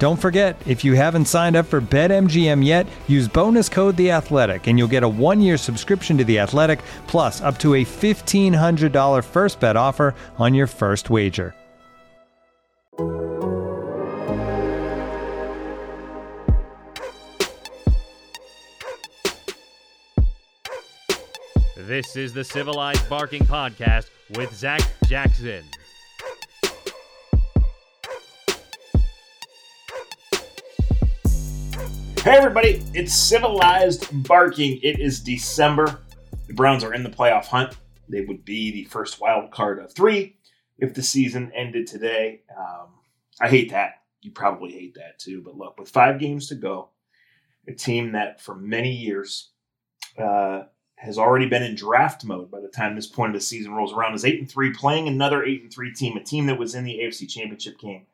Don't forget, if you haven't signed up for BetMGM yet, use bonus code The Athletic, and you'll get a one-year subscription to The Athletic, plus up to a fifteen hundred dollar first bet offer on your first wager. This is the Civilized Barking Podcast with Zac Jackson. Hey everybody, it's civilized barking. It is December. The Browns are in the playoff hunt. They would be the first wild card of three if the season ended today. Um, I hate that. You probably hate that too. But look, with five games to go, a team that for many years uh, has already been in draft mode by the time this point of the season rolls around is eight and three, playing another eight and three team, a team that was in the AFC Championship game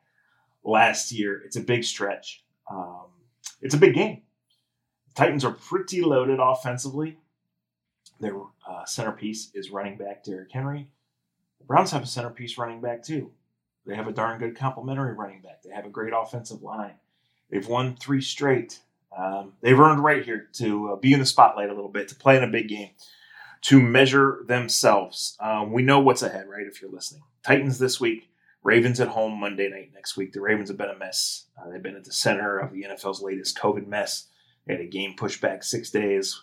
last year. It's a big stretch. Um, it's a big game. The Titans are pretty loaded offensively. Their uh, centerpiece is running back Derrick Henry. The Browns have a centerpiece running back too. They have a darn good complementary running back. They have a great offensive line. They've won three straight. Um, they've earned right here to uh, be in the spotlight a little bit, to play in a big game, to measure themselves. Um, we know what's ahead, right? If you're listening, Titans this week Ravens at home Monday night next week. The Ravens have been a mess. Uh, they've been at the center of the NFL's latest COVID mess. They had a game pushed back six days,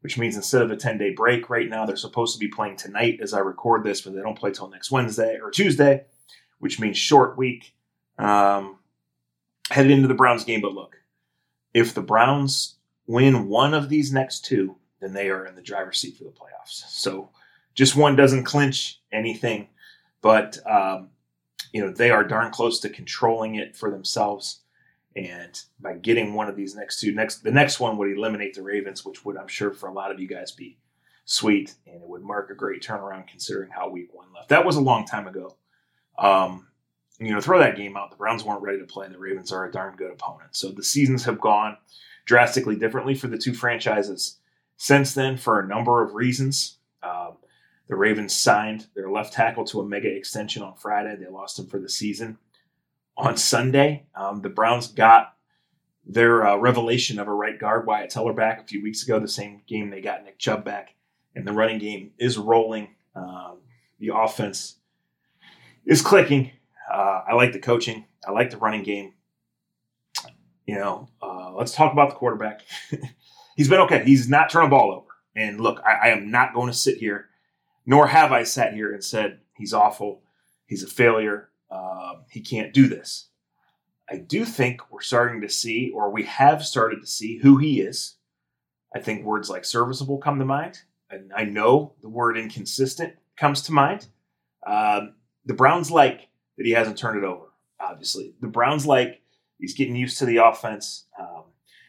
which means instead of a 10 day break right now, they're supposed to be playing tonight as I record this, but they don't play till next Wednesday or Tuesday, which means short week. Um, headed into the Browns game, but look, if the Browns win one of these next two, then they are in the driver's seat for the playoffs. So just one doesn't clinch anything, but um, you know they are darn close to controlling it for themselves. And by getting one of these next two next the next one would eliminate the ravens which would i'm sure for a lot of you guys be sweet. And it would mark a great turnaround considering how week one left. That was a long time ago. Um, you know throw that game out. The browns weren't ready to play and the ravens are a darn good opponent. So the seasons have gone drastically differently for the two franchises since then for a number of reasons. Um, the Ravens signed their left tackle to a mega extension on Friday. They lost him for the season. On Sunday, um, the Browns got their uh, revelation of a right guard, Wyatt Teller, back a few weeks ago, the same game they got Nick Chubb back. And the running game is rolling. Um, the offense is clicking. Uh, I like the coaching. I like the running game. You know, uh, let's talk about the quarterback. He's been okay. He's not turned a ball over. And look, I, I am not going to sit here nor have I sat here and said he's awful, he's a failure, uh, he can't do this. I do think we're starting to see, or we have started to see, who he is. I think words like serviceable come to mind. And I know the word inconsistent comes to mind. Um, the Browns like that he hasn't turned it over, obviously. The Browns like he's getting used to the offense. Um,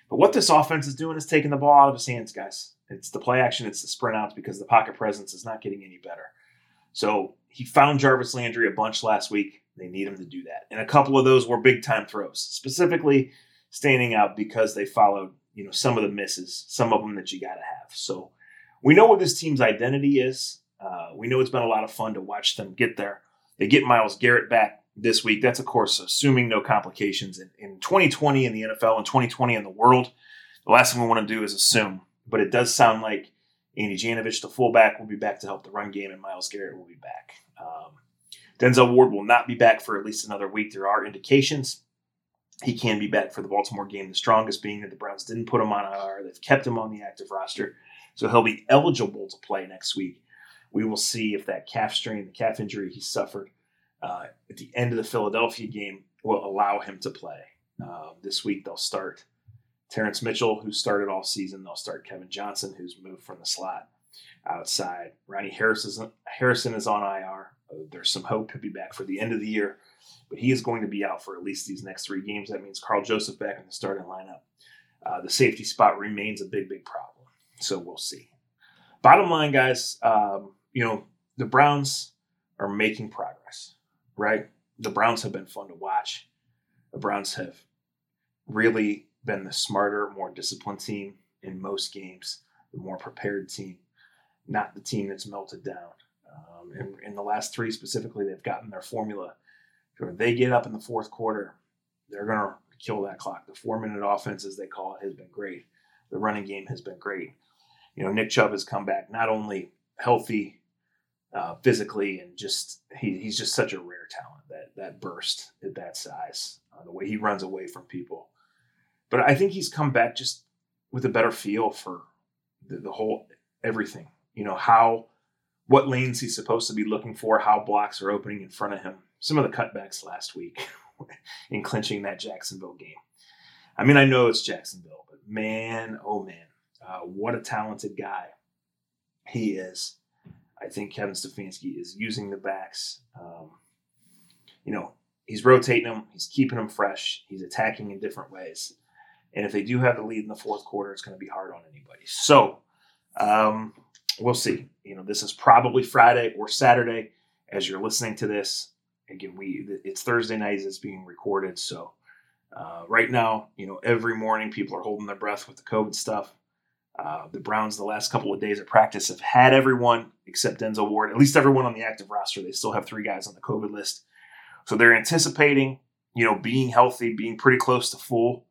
but what this offense is doing is taking the ball out of his hands, guys. It's the play action, it's the sprint outs because the pocket presence is not getting any better. So he found Jarvis Landry a bunch last week. They need him to do that. And a couple of those were big time throws, specifically standing out because they followed, you know, some of the misses, some of them that you got to have. So we know what this team's identity is. Uh, we know it's been a lot of fun to watch them get there. They get Myles Garrett back this week. That's, of course, assuming no complications. In, in 2020 in the NFL and 2020 in the world, the last thing we want to do is assume but it does sound like Andy Janovich, the fullback, will be back to help the run game, and Myles Garrett will be back. Um, Denzel Ward will not be back for at least another week. There are indications he can be back for the Baltimore game. The strongest being that the Browns didn't put him on IR; they've kept him on the active roster, so he'll be eligible to play next week. We will see if that calf strain, the calf injury he suffered uh, at the end of the Philadelphia game, will allow him to play. Uh, this week they'll start Terrance Mitchell, who started all season. They'll start Kevin Johnson, who's moved from the slot outside. Ronnie Harris is, Harrison is on IR. Uh, there's some hope he'll be back for the end of the year, but he is going to be out for at least these next three games. That means Karl Joseph back in the starting lineup. Uh, the safety spot remains a big, big problem. So we'll see. Bottom line, guys, um, you know, the Browns are making progress, right? The Browns have been fun to watch. The Browns have really been the smarter, more disciplined team in most games, the more prepared team, not the team that's melted down. Um, and in the last three specifically, they've gotten their formula. If they get up in the fourth quarter, they're going to kill that clock. The four minute offense, as they call it, has been great. The running game has been great. You know, Nick Chubb has come back not only healthy uh, physically and just he, he's just such a rare talent that that burst at that size, uh, the way he runs away from people. But I think he's come back just with a better feel for the, the whole everything. You know how what lanes he's supposed to be looking for, how blocks are opening in front of him. Some of the cutbacks last week in clinching that Jacksonville game. I mean, I know it's Jacksonville, but man, oh man, uh, what a talented guy he is. I think Kevin Stefanski is using the backs. Um, you know, he's rotating them, he's keeping them fresh, he's attacking in different ways. And if they do have the lead in the fourth quarter, it's going to be hard on anybody. So um, we'll see. You know, this is probably Friday or Saturday as you're listening to this. Again, we it's Thursday night it's being recorded. So uh, right now, you know, every morning people are holding their breath with the COVID stuff. Uh, the Browns, the last couple of days of practice, have had everyone except Denzel Ward, at least everyone on the active roster. They still have three guys on the COVID list. So they're anticipating, you know, being healthy, being pretty close to full,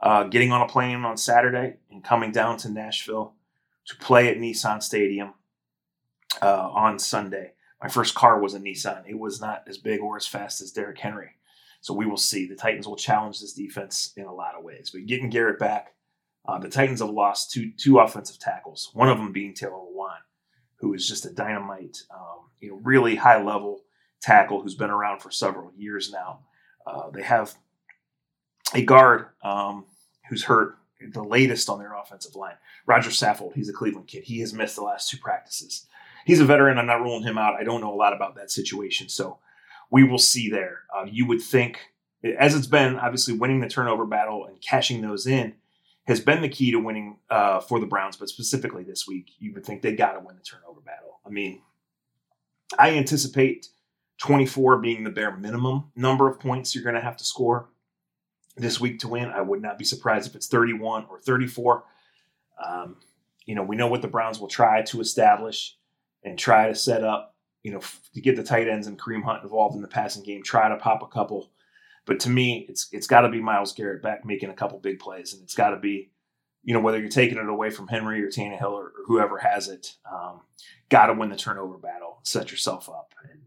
uh, getting on a plane on Saturday and coming down to Nashville to play at Nissan Stadium uh, on Sunday. My first car was a Nissan. It was not as big or as fast as Derrick Henry. So we will see. The Titans will challenge this defense in a lot of ways. But getting Garrett back, uh, the Titans have lost two two offensive tackles. One of them being Taylor Lewan, who is just a dynamite, um, you know, really high level tackle who's been around for several years now. Uh, they have a guard um, who's hurt, the latest on their offensive line. Roger Saffold, he's a Cleveland kid. He has missed the last two practices. He's a veteran. I'm not ruling him out. I don't know a lot about that situation. So we will see there. Uh, you would think, as it's been, obviously winning the turnover battle and cashing those in has been the key to winning uh, for the Browns, but specifically this week, you would think they got to win the turnover battle. I mean, I anticipate 24 being the bare minimum number of points you're going to have to score this week to win. I would not be surprised if it's 31 or 34. Um, you know, we know what the Browns will try to establish and try to set up, you know, to get the tight ends and Kareem Hunt involved in the passing game, try to pop a couple but to me, it's it's got to be Myles Garrett back making a couple big plays, and it's got to be, you know, whether you're taking it away from Henry or Tannehill or, or whoever has it, um, got to win the turnover battle, set yourself up. And,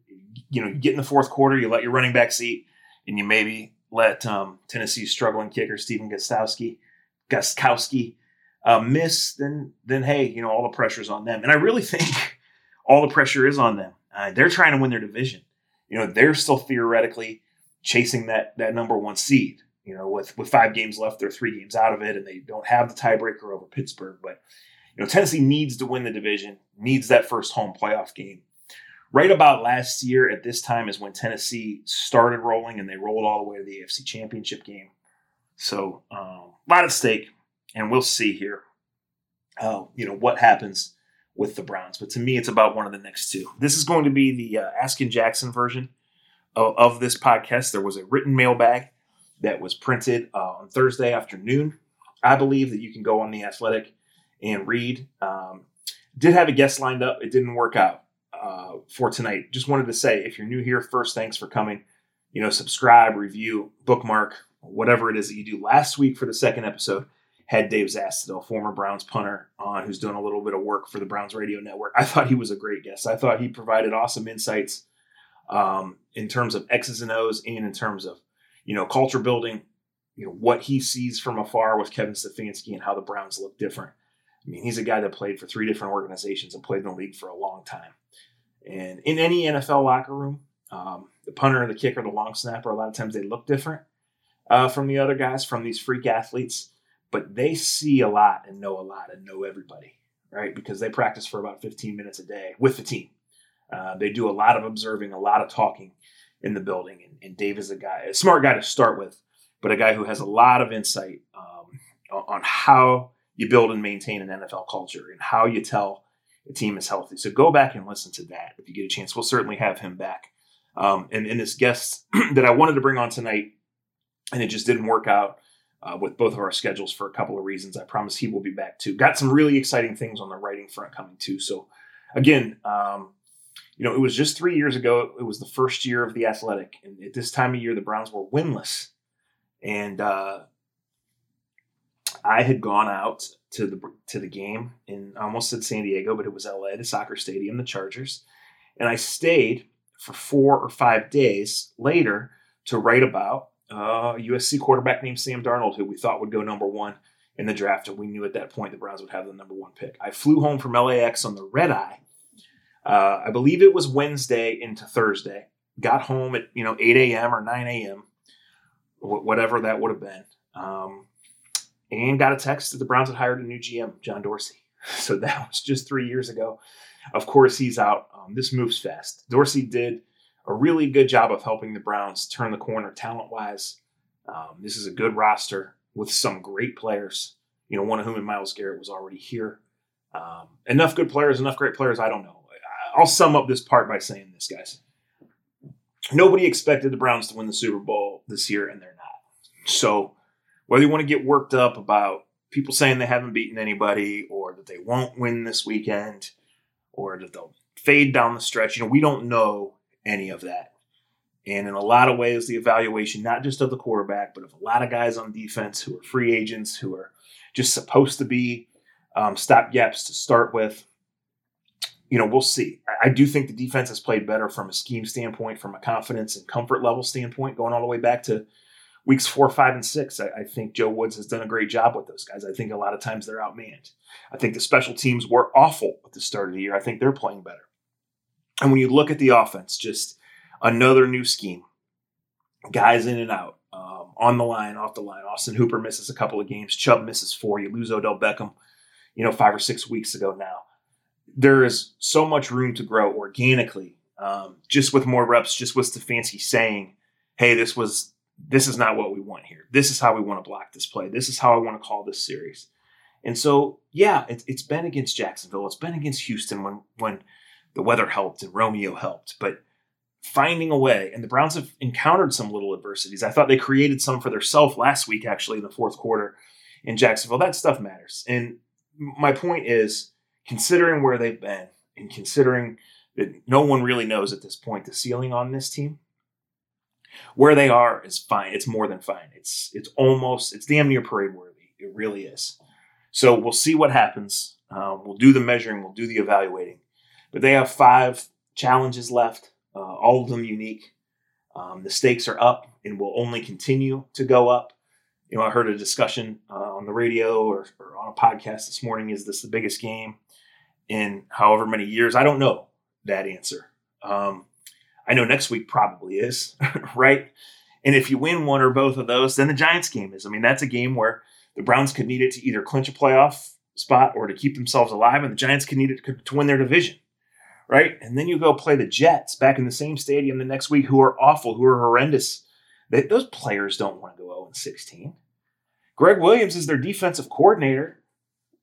you know, you get in the fourth quarter, you let your running back seat, and you maybe let um, Tennessee's struggling kicker Stephen Gostkowski, Gostkowski uh, miss, then then hey, you know, all the pressure's on them. And I really think all the pressure is on them. Uh, they're trying to win their division. You know, they're still theoretically chasing that that number one seed. You know, with with five games left, they're three games out of it, and they don't have the tiebreaker over Pittsburgh. But you know, Tennessee needs to win the division, needs that first home playoff game. Right about last year at this time is when Tennessee started rolling, and they rolled all the way to the AFC Championship game. So um, a lot at stake, and we'll see here. Uh, you know what happens with the Browns, but to me, it's about one of the next two. This is going to be the uh, Askin Jackson version of, of this podcast. There was a written mailbag that was printed uh, on Thursday afternoon. I believe that you can go on the Athletic and read. Um, did have a guest lined up. It didn't work out uh, for tonight. Just wanted to say, if you're new here, first, thanks for coming. You know, subscribe, review, bookmark, whatever it is that you do. Last week for the second episode, had Dave Zastudil, former Browns punter, on who's doing a little bit of work for the Browns Radio Network. I thought he was a great guest. I thought he provided awesome insights um, in terms of X's and O's and in terms of, you know, culture building you know what he sees from afar with Kevin Stefanski and how the Browns look different. I mean, he's a guy that played for three different organizations and played in the league for a long time. And in any NFL locker room, um, the punter, the kicker, the long snapper, a lot of times they look different uh, from the other guys, from these freak athletes, but they see a lot and know a lot and know everybody, right? Because they practice for about 15 minutes a day with the team. Uh, they do a lot of observing, a lot of talking in the building. And, and Dave is a guy, a smart guy to start with, but a guy who has a lot of insight um, on how you build and maintain an NFL culture and how you tell a team is healthy. So go back and listen to that if you get a chance. We'll certainly have him back. Um, and, and this guest that I wanted to bring on tonight, and it just didn't work out uh, with both of our schedules for a couple of reasons. I promise he will be back too. Got some really exciting things on the writing front coming too. So again, um, you know, it was just three years ago. It was the first year of the Athletic, and at this time of year, the Browns were winless. And uh, I had gone out to the to the game in I almost said San Diego, but it was LA, the soccer stadium, the Chargers, and I stayed for four or five days later to write about uh, USC quarterback named Sam Darnold, who we thought would go number one in the draft, and we knew at that point the Browns would have the number one pick. I flew home from LAX on the red eye. Uh, I believe it was Wednesday into Thursday. Got home at you know 8 a.m. or 9 a.m. whatever that would have been. Um, and got a text that the Browns had hired a new GM, John Dorsey. So that was just three years ago. Of course, he's out. Um, this moves fast. Dorsey did a really good job of helping the Browns turn the corner talent wise. Um, this is a good roster with some great players, you know, one of whom in Myles Garrett was already here. Um, enough good players, enough great players, I don't know. I'll sum up this part by saying this, guys. Nobody expected the Browns to win the Super Bowl this year, and they're not. So whether you want to get worked up about people saying they haven't beaten anybody or that they won't win this weekend or that they'll fade down the stretch, you know, we don't know any of that. And in a lot of ways, the evaluation, not just of the quarterback, but of a lot of guys on defense who are free agents, who are just supposed to be um, stopgaps to start with, you know, we'll see. I, do think the defense has played better from a scheme standpoint, from a confidence and comfort level standpoint, going all the way back to weeks four, five, and six, I, I, think Joe Woods has done a great job with those guys. I think a lot of times they're outmanned. I think the special teams were awful at the start of the year. I think they're playing better. And when you look at the offense, just another new scheme, guys in and out, um, on the line, off the line. Austin Hooper misses a couple of games. Chubb misses four. You lose Odell Beckham, you know, five or six weeks ago now. There is so much room to grow organically, um, just with more reps, just with Stefanski saying, hey, this was this is not what we want here. This is how we want to block this play. This is how I want to call this series. And so, yeah, it, it's been against Jacksonville. It's been against Houston when when the weather helped and Romeo helped. But finding a way, and the Browns have encountered some little adversities. I thought they created some for themselves last week, actually, in the fourth quarter in Jacksonville. That stuff matters. And my point is, considering where they've been and considering that no one really knows at this point the ceiling on this team, where they are is fine. It's more than fine. It's it's almost it's damn near parade worthy. It really is. So we'll see what happens. Uh, we'll do the measuring. We'll do the evaluating. But they have five challenges left, uh, all of them unique. Um, the stakes are up and will only continue to go up. You know, I heard a discussion uh, on the radio or, or on a podcast this morning. Is this the biggest game in however many years? I don't know that answer. Um, I know next week probably is, right? And if you win one or both of those, then the Giants game is. I mean, that's a game where the Browns could need it to either clinch a playoff spot or to keep themselves alive, and the Giants could need it to win their division, right? And then you go play the Jets back in the same stadium the next week, who are awful, who are horrendous. They, those players don't want to go 0 16. Gregg Williams is their defensive coordinator.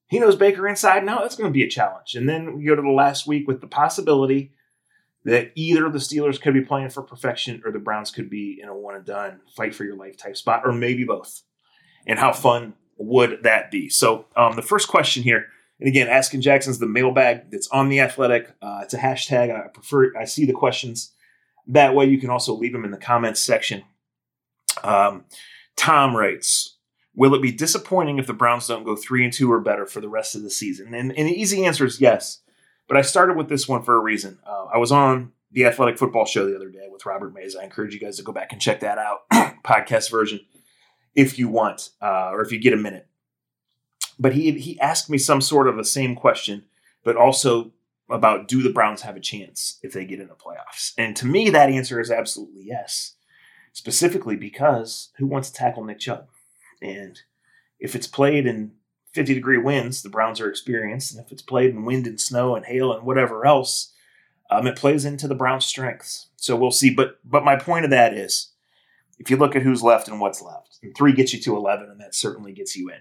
He knows Baker inside out. That's going to be a challenge. And then we go to the last week with the possibility that either the Steelers could be playing for perfection or the Browns could be in a one and done fight for your life type spot, or maybe both. And how fun would that be? So, um, the first question here, and again, asking Jackson's the mailbag that's on the athletic. Uh, it's a hashtag. I prefer, I see the questions that way. You can also leave them in the comments section. Um, Tom writes, Will it be disappointing if the Browns don't go three and two or better for the rest of the season? And, and the easy answer is yes. But I started with this one for a reason. Uh, I was on the Athletic Football Show the other day with Robert Mays. I encourage you guys to go back and check that out, podcast version. if you want, uh, or if you get a minute. But he he asked me some sort of the same question, but also about do the Browns have a chance if they get in the playoffs? And to me, that answer is absolutely yes. Specifically because who wants to tackle Nick Chubb? And if it's played in 50 degree winds, the Browns are experienced. And if it's played in wind and snow and hail and whatever else, um, it plays into the Browns' strengths. So we'll see. But but my point of that is, if you look at who's left and what's left, and three gets you to 11, and that certainly gets you in.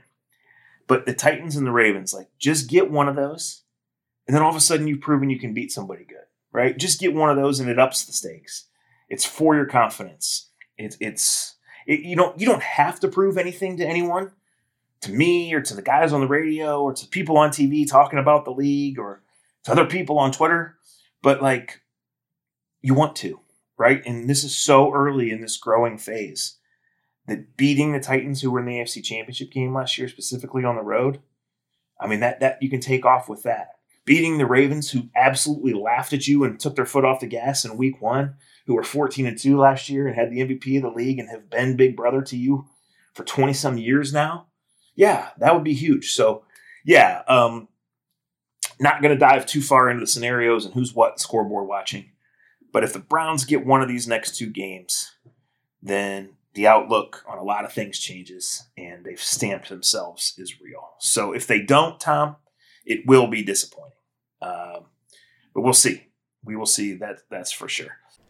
But the Titans and the Ravens, like, just get one of those, and then all of a sudden you've proven you can beat somebody good, right? Just get one of those, and it ups the stakes. It's for your confidence. It's it's it, you don't you don't have to prove anything to anyone, to me or to the guys on the radio or to people on TV talking about the league or to other people on Twitter, but like you want to, right? And this is so early in this growing phase that beating the Titans who were in the AFC Championship game last year, specifically on the road, I mean that that you can take off with that. Beating the Ravens who absolutely laughed at you and took their foot off the gas in week one, who were 14 and 2 last year and had the MVP of the league and have been big brother to you for 20 some years now. Yeah, that would be huge. So yeah, um, not going to dive too far into the scenarios and who's what scoreboard watching. But if the Browns get one of these next two games, then the outlook on a lot of things changes and they've stamped themselves as real. So if they don't, Tom, it will be disappointing. Um, but we'll see. We will see that. That's for sure.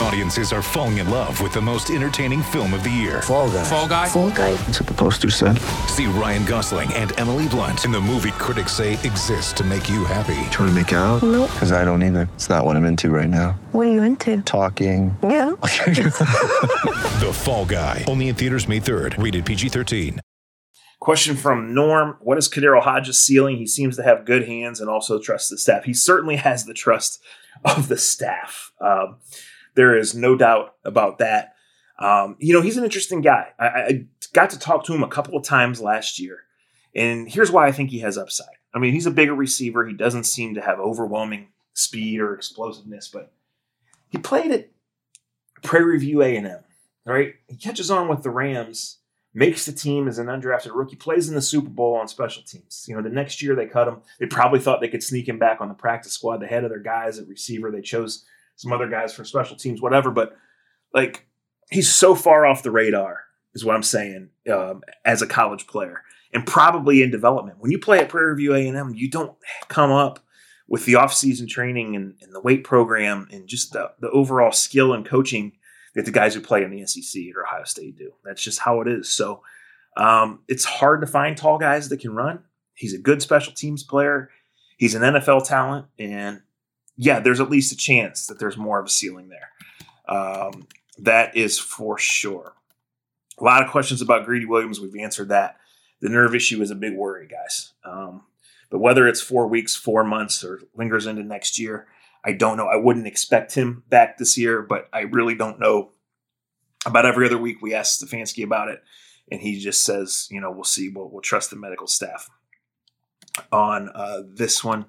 Audiences are falling in love with the most entertaining film of the year. Fall guy. Fall Guy. Fall guy. That's what the poster said. See Ryan Gosling and Emily Blunt in the movie critics say exists to make you happy. Trying to make it out? Nope. Because I don't either. It's not what I'm into right now. What are you into? Talking. Yeah. The Fall Guy. Only in theaters May 3rd. Rated PG-13. Question from Norm: What is KhaDarel Hodges' ceiling? He seems to have good hands and also trusts the staff. He certainly has the trust of the staff. Um, there is no doubt about that. Um, you know, he's an interesting guy. I, I got to talk to him a couple of times last year, and here's why I think he has upside. I mean, he's a bigger receiver. He doesn't seem to have overwhelming speed or explosiveness, but he played at Prairie View A&M. Right, he catches on with the Rams makes the team as an undrafted rookie, plays in the Super Bowl on special teams. You know, the next year they cut him. They probably thought they could sneak him back on the practice squad. They had other guys at receiver. They chose some other guys for special teams, whatever. But like, he's so far off the radar, is what I'm saying, um, as a college player, and probably in development. When you play at Prairie View A&M, you don't come up with the offseason training and, and the weight program and just the, the overall skill and coaching that the guys who play in the SEC or Ohio State do. That's just how it is. So um, it's hard to find tall guys that can run. He's a good special teams player. He's an NFL talent, and yeah, there's at least a chance that there's more of a ceiling there. Um, that is for sure. A lot of questions about Greedy Williams. We've answered that. The nerve issue is a big worry, guys. Um, but whether it's four weeks, four months, or lingers into next year, I don't know. I wouldn't expect him back this year, but I really don't know. About every other week, we ask Stefanski about it, and he just says, you know, we'll see. We'll, we'll trust the medical staff on uh, this one.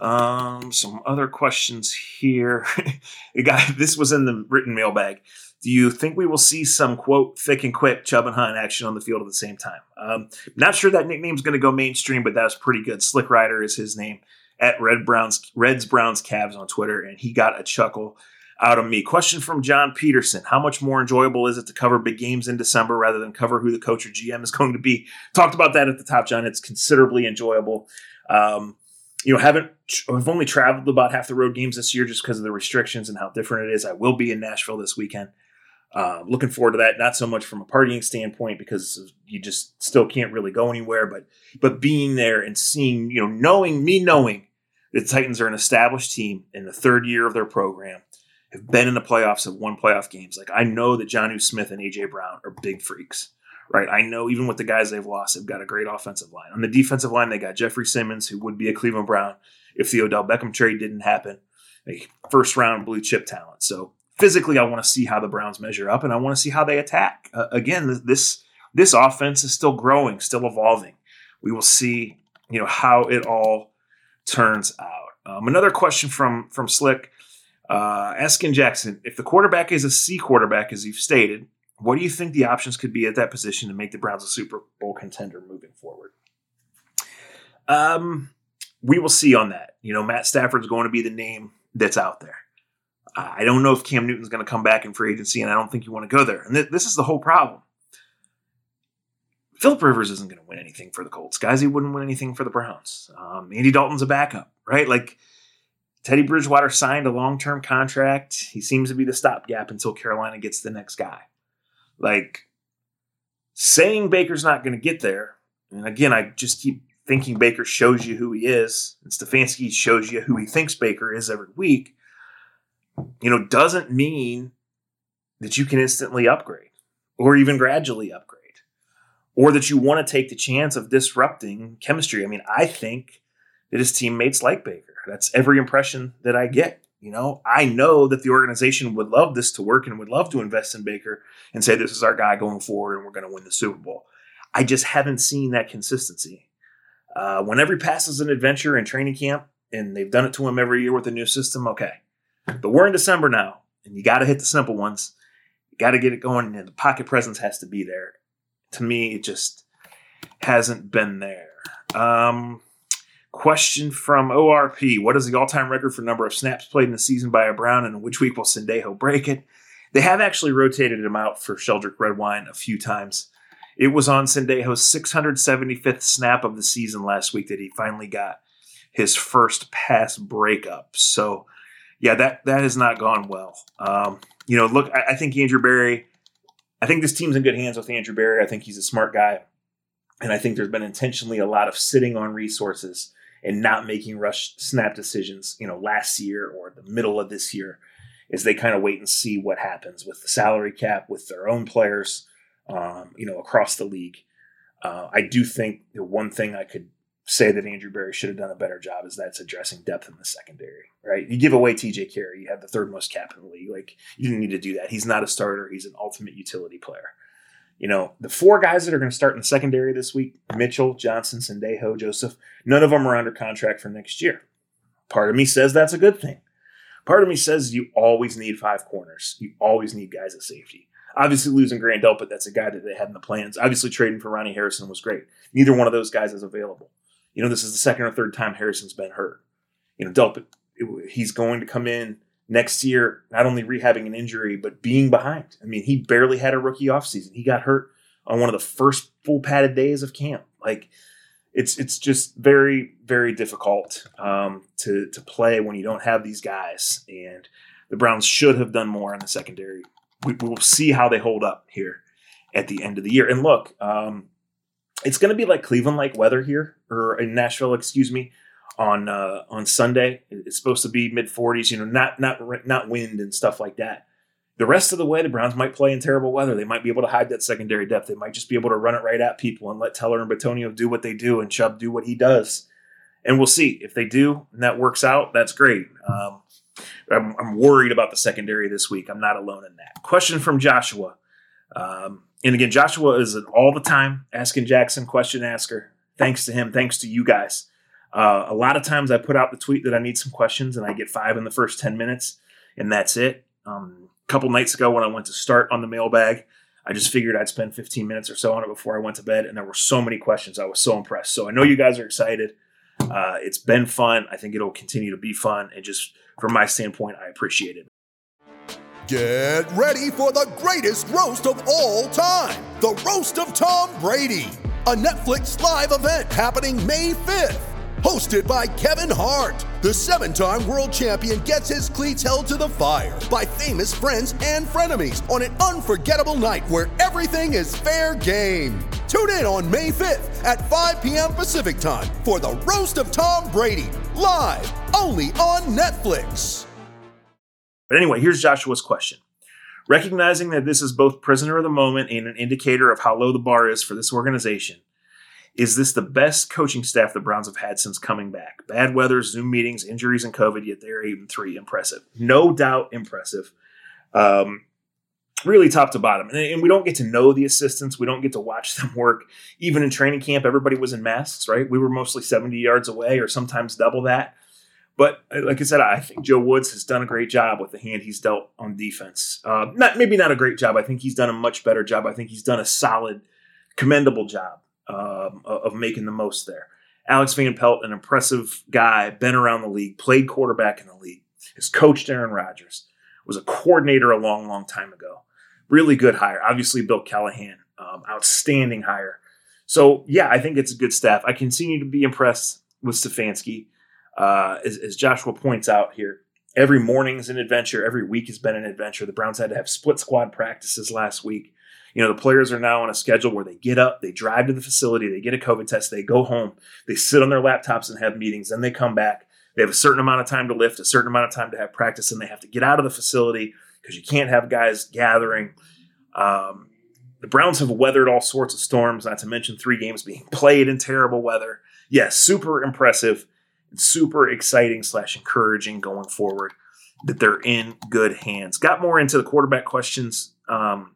Um, some other questions here. got this was in the written mailbag. Do you think we will see some quote thick and quick Chubb and Hunt action on the field at the same time? Um, not sure that nickname's going to go mainstream, but that was pretty good. Slick Rider is his name at Red Browns Reds Browns Cavs on Twitter, and he got a chuckle out of me. Question from John Peterson: How much more enjoyable is it to cover big games in December rather than cover who the coach or GM is going to be? Talked about that at the top, John. It's considerably enjoyable. Um, you know, haven't I've only traveled about half the road games this year just because of the restrictions and how different it is. I will be in Nashville this weekend. Uh, looking forward to that. Not so much from a partying standpoint because you just still can't really go anywhere, but but being there and seeing, you know, knowing me knowing the Titans are an established team in the third year of their program, have been in the playoffs, have won playoff games. Like I know that Jonnu Smith and AJ Brown are big freaks, right? I know even with the guys they've lost, they've got a great offensive line. On the defensive line, they got Jeffery Simmons, who would be a Cleveland Brown if the Odell Beckham trade didn't happen. A first round blue chip talent. So physically, I want to see how the Browns measure up, and I want to see how they attack. Uh, again, this this offense is still growing, still evolving. We will see, you know, how it all turns out. Um, another question from from Slick, uh, asking Jackson if the quarterback is a C quarterback, as you've stated. What do you think the options could be at that position to make the Browns a Super Bowl contender moving forward? Um, we will see on that. You know, Matt Stafford's going to be the name that's out there. I don't know if Cam Newton's going to come back in free agency, and I don't think you want to go there. And th- this is the whole problem. Philip Rivers isn't going to win anything for the Colts. Guys, he wouldn't win anything for the Browns. Um, Andy Dalton's a backup, right? Like Teddy Bridgewater signed a long term contract. He seems to be the stopgap until Carolina gets the next guy. Like saying Baker's not going to get there, and again, I just keep thinking Baker shows you who he is, and Stefanski shows you who he thinks Baker is every week you know, doesn't mean that you can instantly upgrade or even gradually upgrade or that you want to take the chance of disrupting chemistry. I mean, I think that his teammates like Baker. That's every impression that I get. You know, I know that the organization would love this to work and would love to invest in Baker and say this is our guy going forward and we're going to win the Super Bowl. I just haven't seen that consistency. Uh, whenever he passes an adventure in training camp, and they've done it to him every year with a new system, okay. But we're in December now, and you got to hit the simple ones. You got to get it going, and the pocket presence has to be there. To me, it just hasn't been there. Um, question from ORP: What is the all-time record for number of snaps played in a season by a Brown, and which week will Sendejo break it? They have actually rotated him out for Sheldrick Redwine a few times. It was on Sendejo's 675th snap of the season last week that he finally got his first pass breakup. So yeah, that that has not gone well. Um, you know, look, I, I, think Andrew Berry, I think this team's in good hands with Andrew Berry. I think he's a smart guy, and I think there's been intentionally a lot of sitting on resources and not making rush snap decisions. You know, last year or the middle of this year, as they kind of wait and see what happens with the salary cap, with their own players, um, you know, across the league. Uh, I do think the one thing I could say that Andrew Berry should have done a better job is that's addressing depth in the secondary, right? You give away TJ Carrie, you have the third most cap in the league. Like you didn't need to do that. He's not a starter. He's an ultimate utility player. You know, the four guys that are going to start in the secondary this week, Mitchell, Johnson, Sendejo, Joseph, none of them are under contract for next year. Part of me says that's a good thing. Part of me says you always need five corners. You always need guys at safety. Obviously, losing Grant Delpit, that's a guy that they had in the plans. Obviously, trading for Ronnie Harrison was great. Neither one of those guys is available. You know, this is the second or third time Harrison's been hurt. You know, Delpit, he's going to come in next year, not only rehabbing an injury, but being behind. I mean, he barely had a rookie offseason. He got hurt on one of the first full padded days of camp. Like, it's it's just very very difficult um, to to play when you don't have these guys. And the Browns should have done more in the secondary. We, will see how they hold up here at the end of the year. And look, um, it's going to be like Cleveland like weather here, or in Nashville, excuse me, on uh, on Sunday. It's supposed to be mid 40s, you know, not not not wind and stuff like that. The rest of the way, the Browns might play in terrible weather. They might be able to hide that secondary depth. They might just be able to run it right at people and let Teller and Bitonio do what they do and Chubb do what he does. And we'll see if they do and that works out. That's great. Um, I'm, I'm, worried about the secondary this week. I'm not alone in that. Question from Joshua. Um, and again, Joshua is all the time asking Jackson question asker. Thanks to him. Thanks to you guys. Uh, a lot of times I put out the tweet that I need some questions and I get five in the first 10 minutes and that's it. Um, a couple nights ago when I went to start on the mailbag, I just figured I'd spend 15 minutes or so on it before I went to bed. And there were so many questions. I was so impressed. So I know you guys are excited. Uh, it's been fun. I think it'll continue to be fun. And just from my standpoint, I appreciate it. Get ready for the greatest roast of all time the Roast of Tom Brady, a Netflix live event happening May 5th. Hosted by Kevin Hart. The seven time world champion gets his cleats held to the fire by famous friends and frenemies on an unforgettable night where everything is fair game. Tune in on May 5th at 5 p.m. Pacific time for the Roast of Tom Brady, live only on Netflix. But anyway, here's Joshua's question. Recognizing that this is both prisoner of the moment and an indicator of how low the bar is for this organization, is this the best coaching staff the Browns have had since coming back? Bad weather, Zoom meetings, injuries, and COVID, yet they're 8 and 3. Impressive. No doubt impressive. Um, really top to bottom. And, and we don't get to know the assistants. We don't get to watch them work. Even in training camp, everybody was in masks, right? We were mostly 70 yards away or sometimes double that. But uh, like I said, I think Joe Woods has done a great job with the hand he's dealt on defense. Uh, not maybe not a great job. I think he's done a much better job. I think he's done a solid, commendable job um, of making the most there. Alex Van Pelt, an impressive guy, been around the league, played quarterback in the league, has coached Aaron Rodgers, was a coordinator a long, long time ago. Really good hire. Obviously, Bill Callahan, um, outstanding hire. So yeah, I think it's a good staff. I continue to be impressed with Stefanski uh, as, as Joshua points out here, every morning is an adventure. Every week has been an adventure. The Browns had to have split squad practices last week. You know, the players are now on a schedule where they get up, they drive to the facility, they get a COVID test, they go home, they sit on their laptops and have meetings, then they come back. They have a certain amount of time to lift, a certain amount of time to have practice, and they have to get out of the facility because you can't have guys gathering. Um, the Browns have weathered all sorts of storms, not to mention three games being played in terrible weather. Yes, super impressive super exciting slash encouraging going forward that they're in good hands. Got more into the quarterback questions um,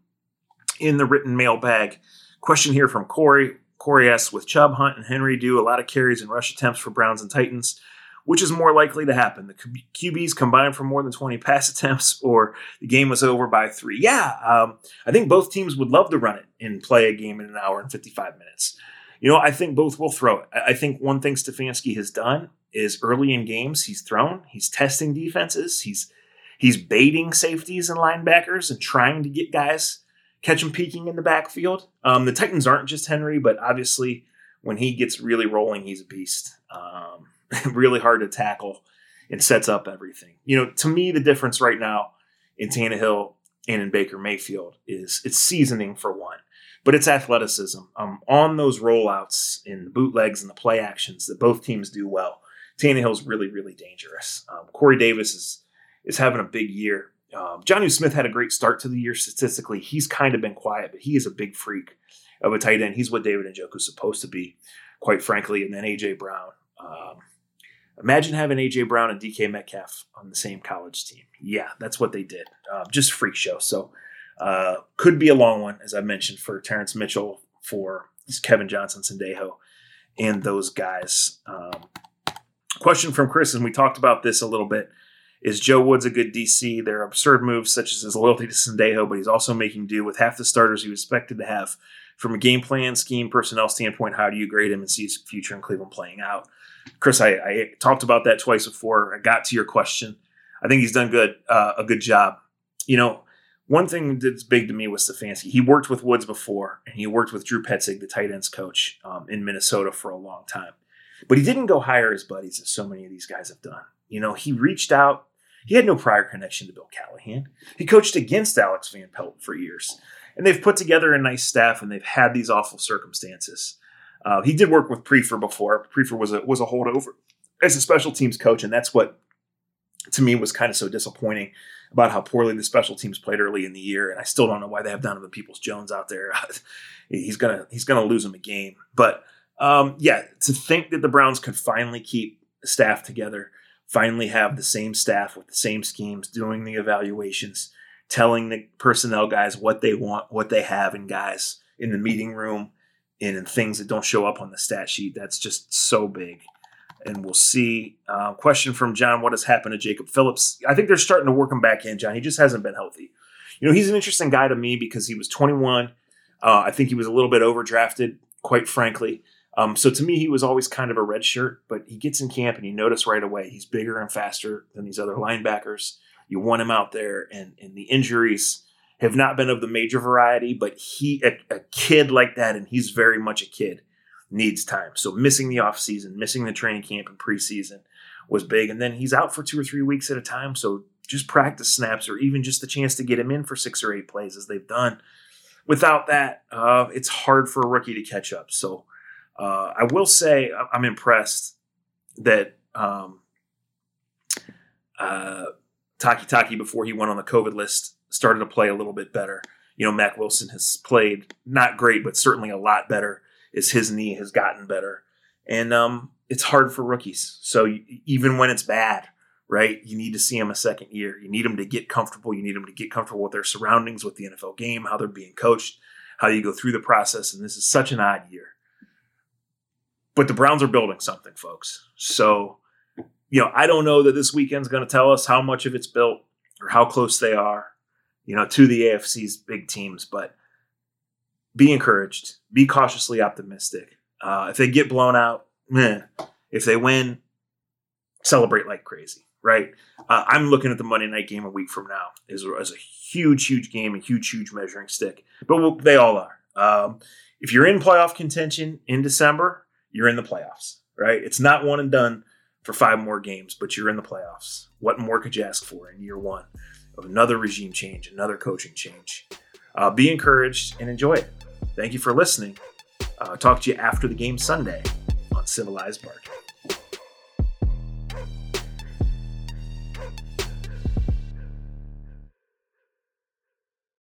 in the written mailbag. Question here from Corey. Corey asks, with Chubb, Hunt, and Henry do a lot of carries and rush attempts for Browns and Titans, which is more likely to happen? The QBs combined for more than 20 pass attempts, or the game was over by three? Yeah, um, I think both teams would love to run it and play a game in an hour and 55 minutes. You know, I think both will throw it. I think one thing Stefanski has done is early in games he's thrown, he's testing defenses, he's he's baiting safeties and linebackers and trying to get guys catch him peeking in the backfield. Um, the Titans aren't just Henry, but obviously when he gets really rolling, he's a beast. Um, really hard to tackle and sets up everything. You know, to me, the difference right now in Tannehill and in Baker Mayfield is it's seasoning for one but it's athleticism. Um, on those rollouts in the bootlegs and the play actions that both teams do well, Tannehill's really, really dangerous. Um, Corey Davis is is having a big year. Um, Smith had a great start to the year statistically. He's kind of been quiet, but he is a big freak of a tight end. He's what David and Njoku's supposed to be, quite frankly. And then AJ Brown. Um, imagine having AJ Brown and DK Metcalf on the same college team. Yeah, that's what they did. Um, just freak show. So uh, could be a long one, as I mentioned, for Terrance Mitchell, for Kevin Johnson, Sendejo, and those guys. Um, question from Chris, and we talked about this a little bit. Is Joe Woods a good DC? There are absurd moves such as his loyalty to Sendejo, but he's also making do with half the starters he was expected to have. From a game plan, scheme, personnel standpoint, how do you grade him and see his future in Cleveland playing out? Chris, I, I talked about that twice before. I got to your question. I think he's done good, uh, a good job. You know, one thing that's big to me was Stefanski. He worked with Woods before, and he worked with Drew Petzing, the tight ends coach um, in Minnesota for a long time. But he didn't go hire his buddies, as so many of these guys have done. You know, he reached out. He had no prior connection to Bill Callahan. He coached against Alex Van Pelt for years. And they've put together a nice staff, and they've had these awful circumstances. Uh, he did work with Priefer before. Priefer was a was a holdover as a special teams coach, and that's what to me was kind of so disappointing about how poorly the special teams played early in the year, and I still don't know why they have Donovan Peoples Jones out there. he's gonna he's gonna lose them a game, but um, yeah, to think that the Browns could finally keep staff together, finally have the same staff with the same schemes, doing the evaluations, telling the personnel guys what they want, what they have, and guys in the meeting room, and in things that don't show up on the stat sheet. That's just so big and we'll see. Uh, question from John: What has happened to Jacob Phillips? I think they're starting to work him back in. John, he just hasn't been healthy. You know, he's an interesting guy to me because he was 21. Uh, I think he was a little bit overdrafted, quite frankly. Um, so to me, he was always kind of a red shirt, but he gets in camp and you notice right away he's bigger and faster than these other linebackers. You want him out there, and, and the injuries have not been of the major variety, but he, a, a kid like that, and he's very much a kid needs time. So missing the offseason, missing the training camp and preseason was big. And then he's out for two or three weeks at a time. So just practice snaps or even just the chance to get him in for six or eight plays as they've done. Without that, uh, it's hard for a rookie to catch up. So uh, I will say I'm impressed that um, uh, Takitaki, before he went on the COVID list, started to play a little bit better. You know, Mack Wilson has played not great, but certainly a lot better as his knee has gotten better. And um, it's hard for rookies. So even when it's bad, right, you need to see him a second year. You need them to get comfortable. You need them to get comfortable with their surroundings, with the NFL game, how they're being coached, how you go through the process. And this is such an odd year. But the Browns are building something, folks. So, you know, I don't know that this weekend's going to tell us how much of it's built or how close they are, you know, to the AFC's big teams. But be encouraged, be cautiously optimistic. Uh, if they get blown out, meh. If they win, celebrate like crazy, right? Uh, I'm looking at the Monday night game a week from now as, as a huge, huge game, a huge, huge measuring stick. But we'll, they all are. Um, if you're in playoff contention in December, you're in the playoffs, right? It's not one and done for five more games, but you're in the playoffs. What more could you ask for in year one of another regime change, another coaching change? Uh, be encouraged and enjoy it. Thank you for listening. Uh, talk to you after the game Sunday on Civilized Barking.